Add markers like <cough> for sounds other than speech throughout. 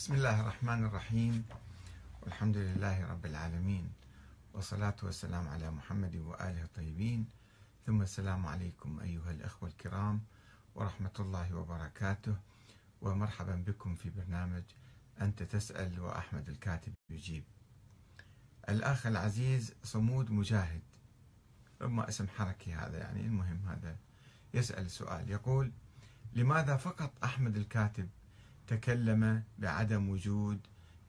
بسم الله الرحمن الرحيم. والحمد لله رب العالمين. والصلاة والسلام على محمد وآله الطيبين. ثم السلام عليكم أيها الأخوة الكرام ورحمة الله وبركاته. ومرحبا بكم في برنامج أنت تسأل وأحمد الكاتب يجيب. الأخ العزيز صمود مجاهد. ربما اسم حركي هذا يعني المهم هذا. يسأل سؤال. يقول لماذا فقط أحمد الكاتب تكلم بعدم وجود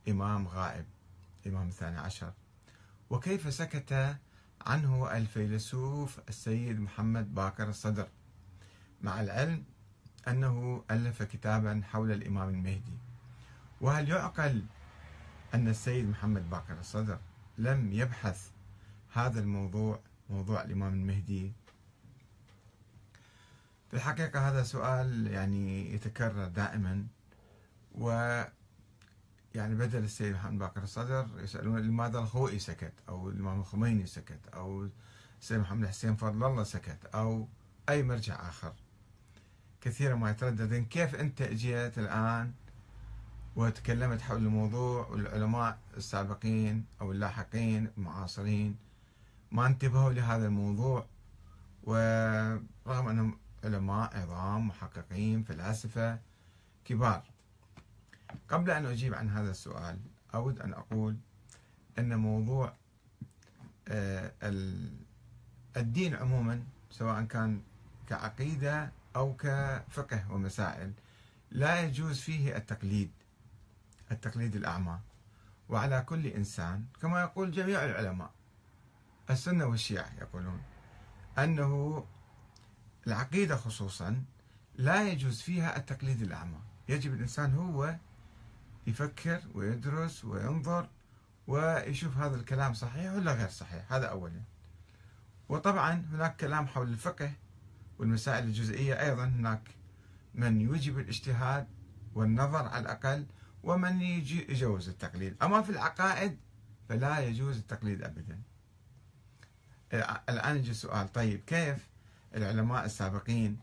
إمام غائب إمام الثاني عشر. وكيف سكت عنه الفيلسوف السيد محمد باكر الصدر؟ مع العلم أنه ألف كتابا حول الإمام المهدي. وهل يعقل أن السيد محمد باكر الصدر لم يبحث هذا الموضوع موضوع الإمام المهدي؟ في الحقيقة هذا سؤال يعني يتكرر دائما. و يعني بدل السيد محمد باكر الصدر يسألون لماذا الخوئي سكت أو الإمام الخميني سكت أو السيد محمد حسين فضل الله سكت أو أي مرجع آخر. كثيرا ما يترددون كيف أنت جيت الآن وتكلمت حول الموضوع والعلماء السابقين أو اللاحقين المعاصرين؟ ما انتبهوا لهذا الموضوع؟ ورغم أنهم علماء عظام محققين فلاسفة كبار. قبل أن أجيب عن هذا السؤال أود أن أقول أن موضوع آه، الدين عموما سواء كان كعقيدة أو كفقه ومسائل لا يجوز فيه التقليد التقليد الأعمى. وعلى كل إنسان كما يقول جميع العلماء السنة والشيعة يقولون أنه العقيدة خصوصا لا يجوز فيها التقليد الأعمى. يجب الإنسان هو يفكر ويدرس وينظر ويشوف هذا الكلام صحيح ولا غير صحيح. هذا أولا. وطبعا هناك كلام حول الفقه والمسائل الجزئية أيضا هناك من يوجب الاجتهاد والنظر على الأقل ومن يجوز التقليد. أما في العقائد فلا يجوز التقليد أبدا. الآن يجي السؤال طيب كيف العلماء السابقين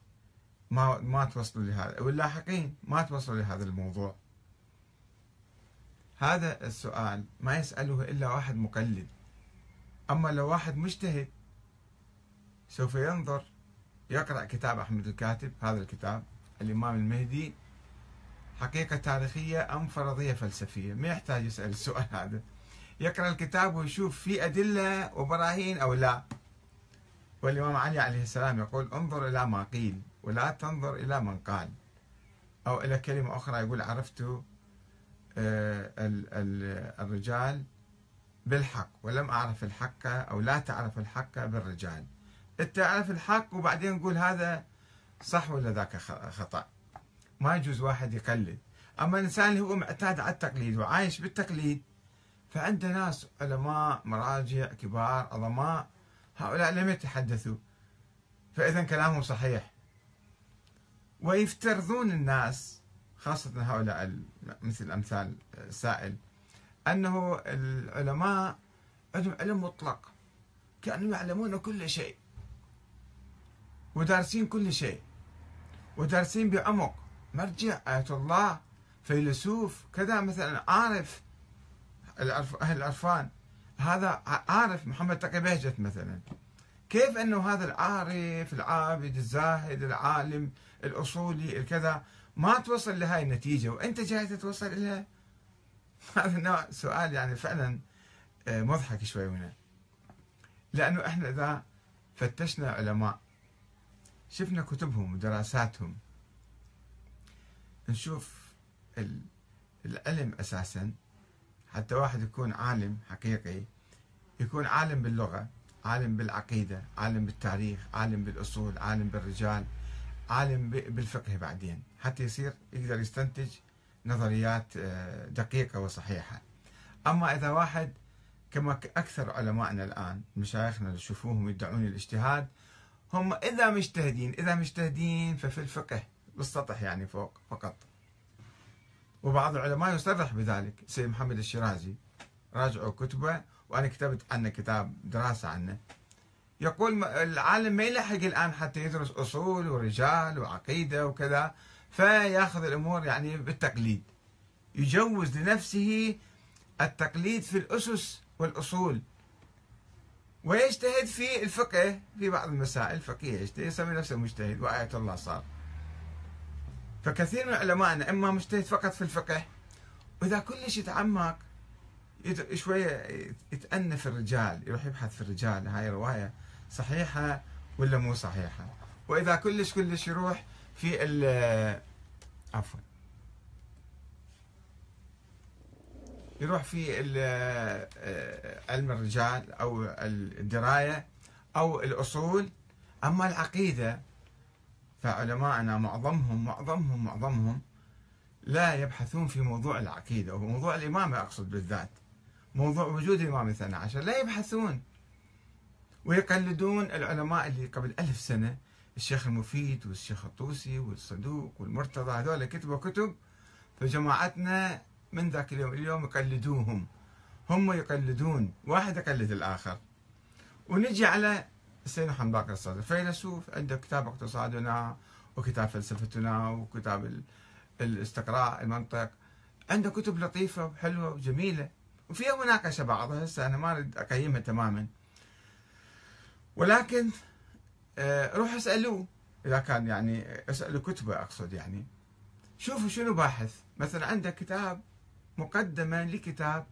ما ما توصلوا لهذا؟ واللاحقين ما توصلوا لهذا الموضوع؟ هذا السؤال ما يسأله إلا واحد مقلد. أما لو واحد مجتهد سوف ينظر يقرأ كتاب أحمد الكاتب هذا الكتاب الإمام المهدي حقيقة تاريخية أم فرضية فلسفية؟ ما يحتاج يسأل السؤال هذا. يقرأ الكتاب ويشوف في أدلة وبراهين أو لا. والإمام علي عليه السلام يقول انظر إلى ما قيل ولا تنظر إلى من قال. أو إلى كلمة أخرى يقول عرفت الرجال بالحق ولم أعرف الحق أو لا تعرف الحق بالرجال. أنت تعرف الحق وبعدين نقول هذا صح ولا ذاك خطأ. ما يجوز واحد يقلد. أما الإنسان اللي هو معتاد على التقليد وعايش بالتقليد فعنده ناس علماء مراجع كبار عظماء هؤلاء لم يتحدثوا. فإذا كلامهم صحيح. ويفترضون الناس خاصة هؤلاء مثل أمثال السائل أنه العلماء عندهم علم مطلق كانوا يعلمون كل شيء ودارسين كل شيء ودارسين بعمق. مرجع آية الله فيلسوف كذا مثلا عارف أهل العرفان هذا عارف محمد تقي بهجت مثلا. كيف أنه هذا العارف العابد الزاهد العالم الأصولي الكذا ما توصل لهاي النتيجة وأنت جاي تتوصل إليها هذا نوع سؤال يعني فعلا آه، مضحك شوي هنا لأنه إحنا إذا فتشنا علماء شفنا كتبهم ودراساتهم نشوف العلم أساسا حتى واحد يكون عالم حقيقي يكون عالم باللغة عالم بالعقيدة عالم بالتاريخ عالم بالأصول عالم بالرجال عالم بالفقه بعدين حتى يصير يقدر يستنتج نظريات آه، دقيقة وصحيحة. أما إذا واحد كما أكثر علمائنا الآن مشايخنا اللي تشوفوهم يدعون الاجتهاد هم إذا مجتهدين إذا مجتهدين ففي الفقه بالسطح يعني فوق فقط. وبعض العلماء يصرح بذلك. سيد محمد الشيرازي راجعوا كتبه وأنا كتبت عنه كتاب دراسة عنه. يقول العالم ما يلحق الآن حتى يدرس أصول ورجال وعقيدة وكذا فياخذ الأمور يعني بالتقليد. يجوز لنفسه التقليد في الأسس والأصول. ويجتهد في الفقه في بعض المسائل الفقهية يجتهد يسمي نفسه مجتهد وآية الله صار. فكثير من علمائنا إما مجتهد فقط في الفقه وإذا كلش يتعمق شوية يتأنى في الرجال يروح يبحث في الرجال هاي رواية. صحيحة ولا مو صحيحة؟ وإذا كلش كلش يروح في ال عفوا. يروح في علم الرجال أو الدراية أو الأصول. أما العقيدة فعلماءنا معظمهم معظمهم معظمهم لا يبحثون في موضوع العقيدة وموضوع الإمامة أقصد بالذات موضوع وجود الإمام الثاني عشر لا يبحثون. ويقلدون العلماء اللي قبل ألف سنة الشيخ المفيد والشيخ الطوسي والصدوق والمرتضى هذول كتبوا كتب فجماعتنا من ذاك اليوم اليوم يقلدوهم. هم يقلدون واحد يقلد الآخر. ونجي على السيد محمد باقر الصدر فيلسوف عنده كتاب اقتصادنا وكتاب فلسفتنا وكتاب الاستقراء المنطق. عنده كتب لطيفة وحلوة وجميلة. وفيها مناقشة بعضها هسه أنا ما أريد أقيمها تماما. ولكن آه، روح اسألوه. إذا كان يعني اسألوا كتبه أقصد يعني. شوفوا شنو باحث. مثلا عنده كتاب مقدمة لكتاب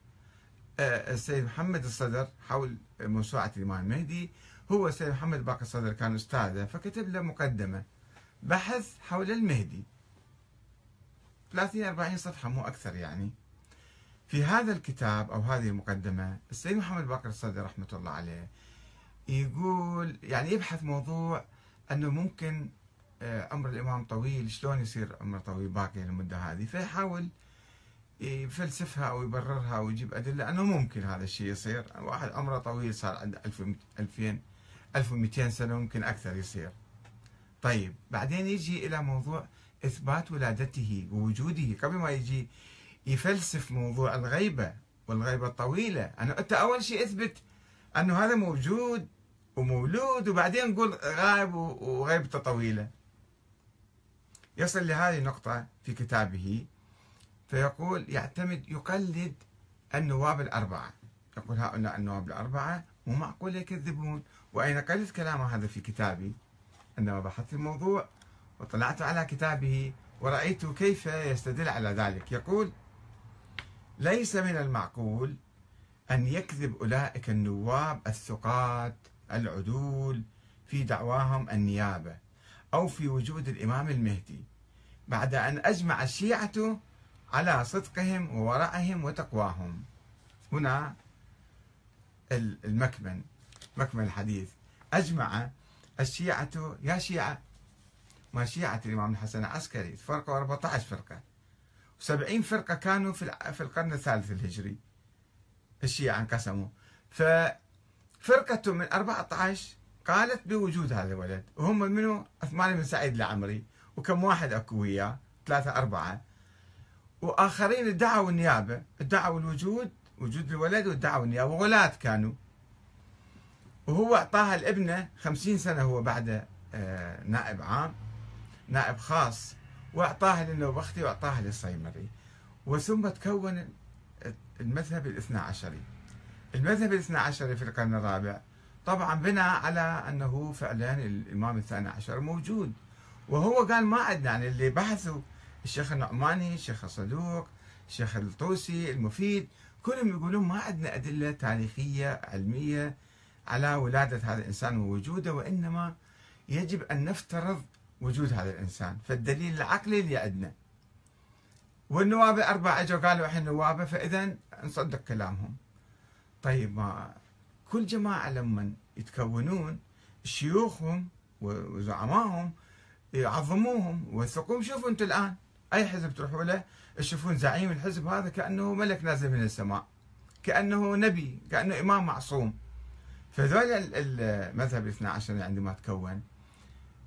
آه، السيد محمد الصدر حول موسوعة الإمام المهدي. هو السيد محمد باقر الصدر كان أستاذه فكتب له مقدمة. بحث حول المهدي. 30 40 صفحة مو أكثر يعني. في هذا الكتاب أو هذه المقدمة السيد محمد باقر الصدر رحمة الله عليه يقول يعني يبحث موضوع أنه ممكن آه، عمر الإمام طويل شلون يصير عمر طويل باقي المدة هذه. فيحاول يفلسفها أو يبررها ويجيب أدلة أنه ممكن هذا الشيء يصير. واحد عمره طويل صار عنده 2000 1200 سنة ممكن أكثر يصير. طيب بعدين يجي إلى موضوع إثبات ولادته ووجوده. قبل ما يجي يفلسف موضوع الغيبة والغيبة الطويلة أنا أنت أول شيء أثبت أنه هذا موجود ومولود وبعدين نقول غائب وغيبته طويلة يصل لهذه النقطة في كتابه فيقول يعتمد يقلد النواب الأربعة. يقول هؤلاء النواب الأربعة مو معقول يكذبون. وأين قلت كلامه هذا في كتابي؟ عندما بحثت الموضوع وطلعت على كتابه ورأيت كيف يستدل على ذلك. يقول ليس من المعقول أن يكذب أولئك النواب الثقات العدول في دعواهم النيابة أو في وجود الإمام المهدي بعد أن أجمع الشيعة على صدقهم وورعهم وتقواهم. هنا المكمن مكمن الحديث. أجمع الشيعة يا شيعة ما شيعة الإمام الحسن العسكري تفرقوا 14 فرقة. و70 فرقة كانوا في القرن الثالث الهجري. الشيعة انقسموا. ففرقة من 14 قالت بوجود هذا الولد. وهم منه عثمان بن سعيد العمري وكم واحد أكو وياه ثلاثة أربعة. وآخرين ادعوا النيابة. ادعوا الوجود وجود الولد وادعوا النيابة. وغلاة كانوا. وهو أعطاها الابنة خمسين سنة هو بعد آه، نائب عام نائب خاص. وأعطاها للنوبختي وأعطاها للصيمري. وثم تكون المذهب الاثنى عشري. المذهب الاثنى عشري في القرن الرابع. طبعا بنى على أنه فعلا الإمام الثاني عشر موجود. وهو قال ما عندنا يعني اللي بحثوا. الشيخ النعماني الشيخ الصدوق الشيخ الطوسي المفيد. كلهم يقولون ما عندنا أدلة تاريخية علمية على ولادة هذا الإنسان ووجوده وإنما يجب أن نفترض وجود هذا الإنسان. فالدليل العقلي اللي عندنا والنواب الأربعة أجوا قالوا إحنا نوابة فإذا نصدق كلامهم. طيب ما كل جماعة لما يتكونون شيوخهم وزعمائهم يعظموهم ويوثقوهم شوفوا أنتم الآن أي حزب تروحوا له تشوفون زعيم الحزب هذا كأنه ملك نازل من السماء كأنه نبي كأنه إمام معصوم. فذول المذهب الاثنى عشر عندما تكون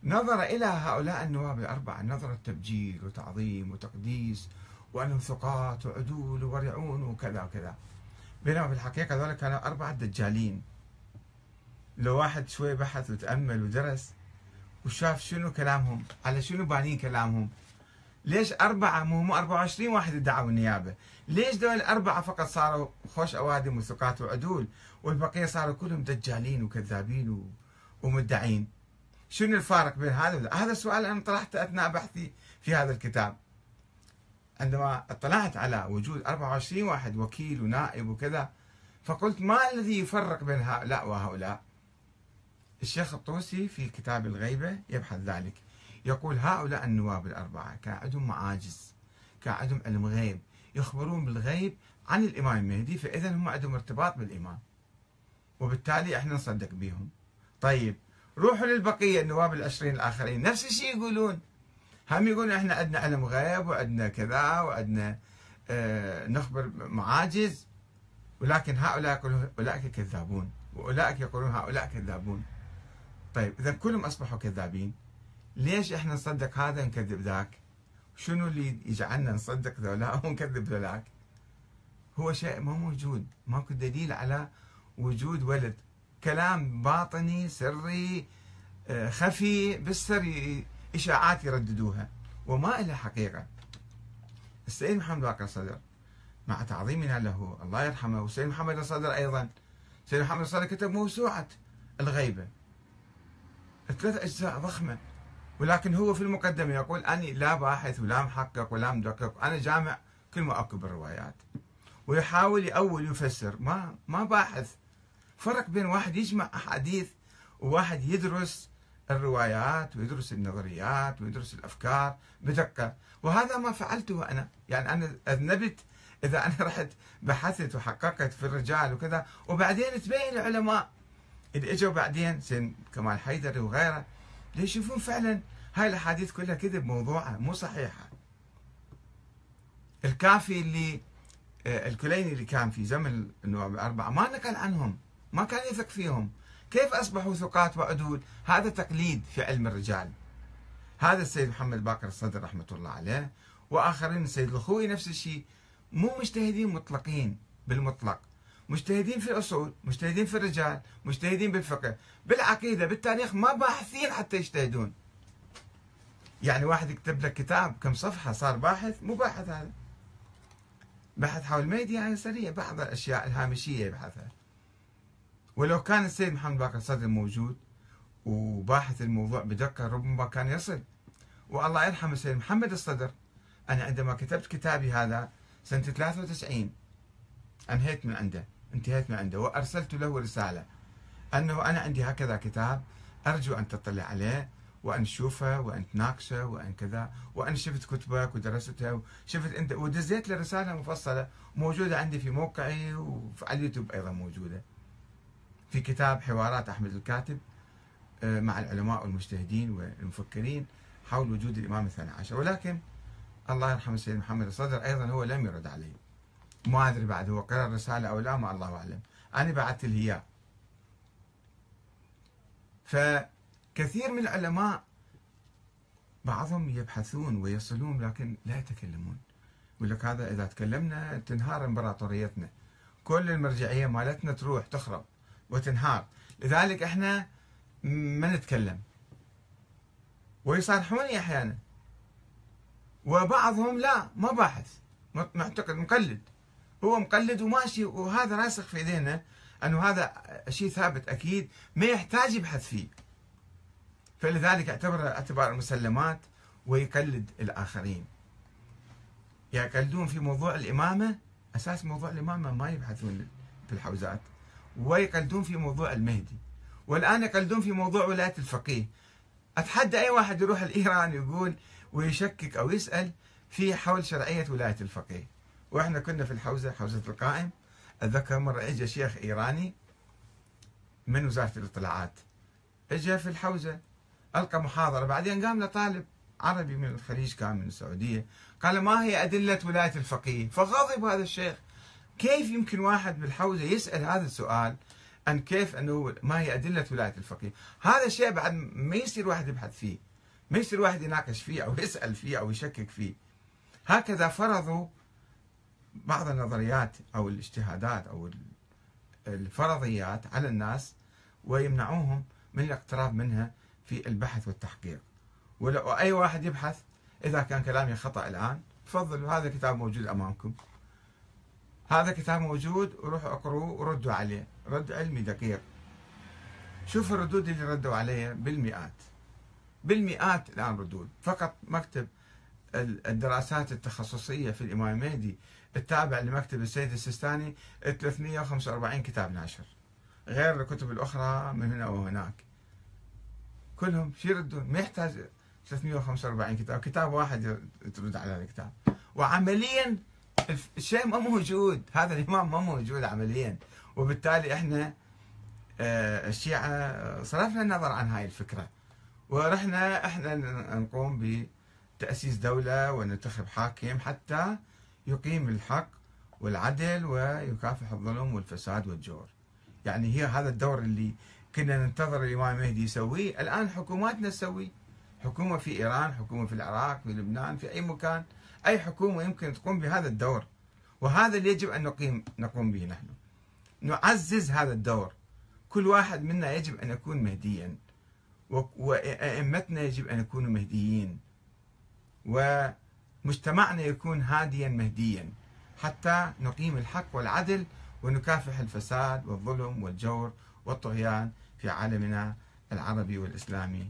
نظر إلى هؤلاء النواب الأربعة نظرة تبجيل وتعظيم وتقديس وأنهم ثقات وعدول وورعون وكذا وكذا. بينما في الحقيقة هذول كانوا أربعة دجالين. لو واحد شوي بحث وتأمل ودرس وشاف شنو كلامهم على شنو بانين كلامهم؟ ليش أربعة مو مو 24 واحد ادعوا النيابة؟ ليش دول الأربعة فقط صاروا خوش أوادم وثقات وعدول والبقية صاروا كلهم دجالين وكذابين و... ومدعين؟ شنو الفارق بين هذا هذا السؤال أنا طرحته أثناء بحثي في هذا الكتاب. عندما اطلعت على وجود 24 واحد وكيل ونائب وكذا فقلت ما الذي يفرق بين هؤلاء وهؤلاء؟ الشيخ الطوسي في كتاب الغيبة يبحث ذلك. يقول هؤلاء النواب الأربعة كان عندهم معاجز كان عندهم علم غيب يخبرون بالغيب عن الإمام المهدي فإذا هم عندهم ارتباط بالإمام وبالتالي إحنا نصدق بهم. طيب روحوا للبقية النواب العشرين الآخرين. نفس الشيء يقولون. هم يقولون إحنا عندنا علم غيب وعندنا كذا وعندنا آه نخبر معاجز ولكن هؤلاء يقولون أولئك كذابون وأولئك يقولون هؤلاء كذابون. طيب إذا كلهم أصبحوا كذابين ليش إحنا نصدق هذا ونكذب ذاك؟ شنو اللي يجعلنا نصدق ذولا <laughs> ونكذب ذولاك؟ هو شيء ما موجود ماكو دليل على وجود ولد. كلام باطني سري آه، خفي بالسر إشاعات يرددوها وما له حقيقة. السيد محمد باقر الصدر مع تعظيمنا له الله يرحمه والسيد محمد الصدر أيضا. السيد محمد الصدر كتب موسوعة الغيبة. ثلاث أجزاء ضخمة ولكن هو في المقدمة يقول أني لا باحث ولا محقق ولا مدقق أنا جامع كل ما أكو بالروايات ويحاول يأول يفسر ما ما باحث. فرق بين واحد يجمع أحاديث وواحد يدرس الروايات ويدرس النظريات ويدرس الأفكار. بدقة وهذا ما فعلته أنا. يعني أنا أذنبت إذا أنا <laughs> رحت بحثت وحققت في الرجال وكذا. وبعدين تبين العلماء. اللي إجوا بعدين سين كمال حيدر وغيره يشوفون فعلا هاي الأحاديث كلها كذب موضوعه مو صحيحة. الكافي اللي آه، الكليني اللي كان في زمن النواب الأربعة ما نقل عنهم. ما كان يثق فيهم. كيف أصبحوا ثقات وعدول؟ هذا تقليد في علم الرجال. هذا السيد محمد باقر الصدر رحمة الله عليه. وآخرين السيد الخوي نفس الشيء. مو مجتهدين مطلقين بالمطلق. مجتهدين في الأصول مجتهدين في الرجال مجتهدين بالفقه. بالعقيدة بالتاريخ ما باحثين حتى يجتهدون. يعني واحد يكتب لك كتاب كم صفحة صار باحث؟ مو باحث هذا. بحث حول الميديا يعني سريع بعض الأشياء الهامشية يبحثها. ولو كان السيد محمد باقر الصدر موجود وباحث الموضوع بدقة ربما كان يصل. والله يرحم السيد محمد الصدر. أنا عندما كتبت كتابي هذا سنة 93 أنهيت من عنده انتهيت من عنده وأرسلت له رسالة أنه أنا عندي هكذا كتاب أرجو أن تطلع عليه وأن تشوفه وأن تناقشه وأن كذا وأنا شفت كتبك ودرستها وشفت أنت ودزيت له رسالة مفصلة موجودة عندي في موقعي وعلى اليوتيوب أيضا موجودة. في كتاب حوارات أحمد الكاتب آه، مع العلماء والمجتهدين والمفكرين حول وجود الإمام الثاني عشر. ولكن الله يرحم السيد محمد الصدر أيضا هو لم يرد علي ما أدري بعد هو قرأ الرسالة أو لا ما الله أعلم. أنا بعثت له فكثير من العلماء بعضهم يبحثون ويصلون لكن لا يتكلمون. يقول لك هذا إذا تكلمنا تنهار إمبراطوريتنا. كل المرجعية مالتنا تروح تخرب. وتنهار. لذلك إحنا ما نتكلم. ويصارحوني أحيانا. وبعضهم لا ما باحث. معتقد مقلد. هو مقلد وماشي وهذا راسخ في ذهنه أنه هذا شيء ثابت أكيد ما يحتاج يبحث فيه. فلذلك اعتبره اعتبار المسلمات ويقلد الآخرين. يقلدون في موضوع الإمامة. أساس موضوع الإمامة ما يبحثون في الحوزات. ويقلدون في موضوع المهدي. والآن يقلدون في موضوع ولاية الفقيه. أتحدى أي واحد يروح لايران يقول ويشكك أو يسأل في حول شرعية ولاية الفقيه. وإحنا كنا في الحوزة حوزة القائم. اتذكر مرة اجى شيخ إيراني من وزارة الاطلاعات. اجى في الحوزة ألقى محاضرة. بعدين قام له طالب عربي من الخليج كان من السعودية. قال ما هي أدلة ولاية الفقيه؟ فغضب هذا الشيخ. كيف يمكن واحد بالحوزة يسأل هذا السؤال عن كيف أنه ما هي أدلة ولاية الفقيه؟ هذا الشيء بعد ما يصير واحد يبحث فيه ما يصير واحد يناقش فيه أو يسأل فيه أو يشكك فيه. هكذا فرضوا بعض النظريات أو الاجتهادات أو الفرضيات على الناس ويمنعوهم من الاقتراب منها في البحث والتحقيق. ولو أي واحد يبحث إذا كان كلامي خطأ الآن تفضلوا هذا الكتاب موجود أمامكم. هذا كتاب موجود وروحوا اقروه وردوا عليه. رد علمي دقيق. شوف الردود اللي ردوا عليه بالمئات. بالمئات الآن ردود. فقط مكتب الدراسات التخصصية في الإمام المهدي التابع لمكتب السيد السيستاني 345 كتاب ناشر. غير الكتب الأخرى من هنا وهناك. كلهم شو يردون؟ ما يحتاج 345 كتاب. كتاب واحد ترد على الكتاب. وعمليا الشيء ما موجود. هذا الإمام ما موجود عمليا. وبالتالي إحنا آه، الشيعة صرفنا النظر عن هاي الفكرة. ورحنا إحنا نقوم بتأسيس دولة وننتخب حاكم حتى يقيم الحق والعدل ويكافح الظلم والفساد والجور. يعني هي هذا الدور اللي كنا ننتظر الإمام المهدي يسويه. الآن حكوماتنا تسويه. حكومة في إيران حكومة في العراق في لبنان في أي مكان أي حكومة يمكن تقوم بهذا الدور. وهذا اللي يجب أن نقيم نقوم به نحن. نعزز هذا الدور. كل واحد منا يجب أن يكون مهديا. وأئمتنا يجب أن يكونوا مهديين. ومجتمعنا يكون هاديا مهديا. حتى نقيم الحق والعدل ونكافح الفساد والظلم والجور والطغيان في عالمنا العربي والإسلامي.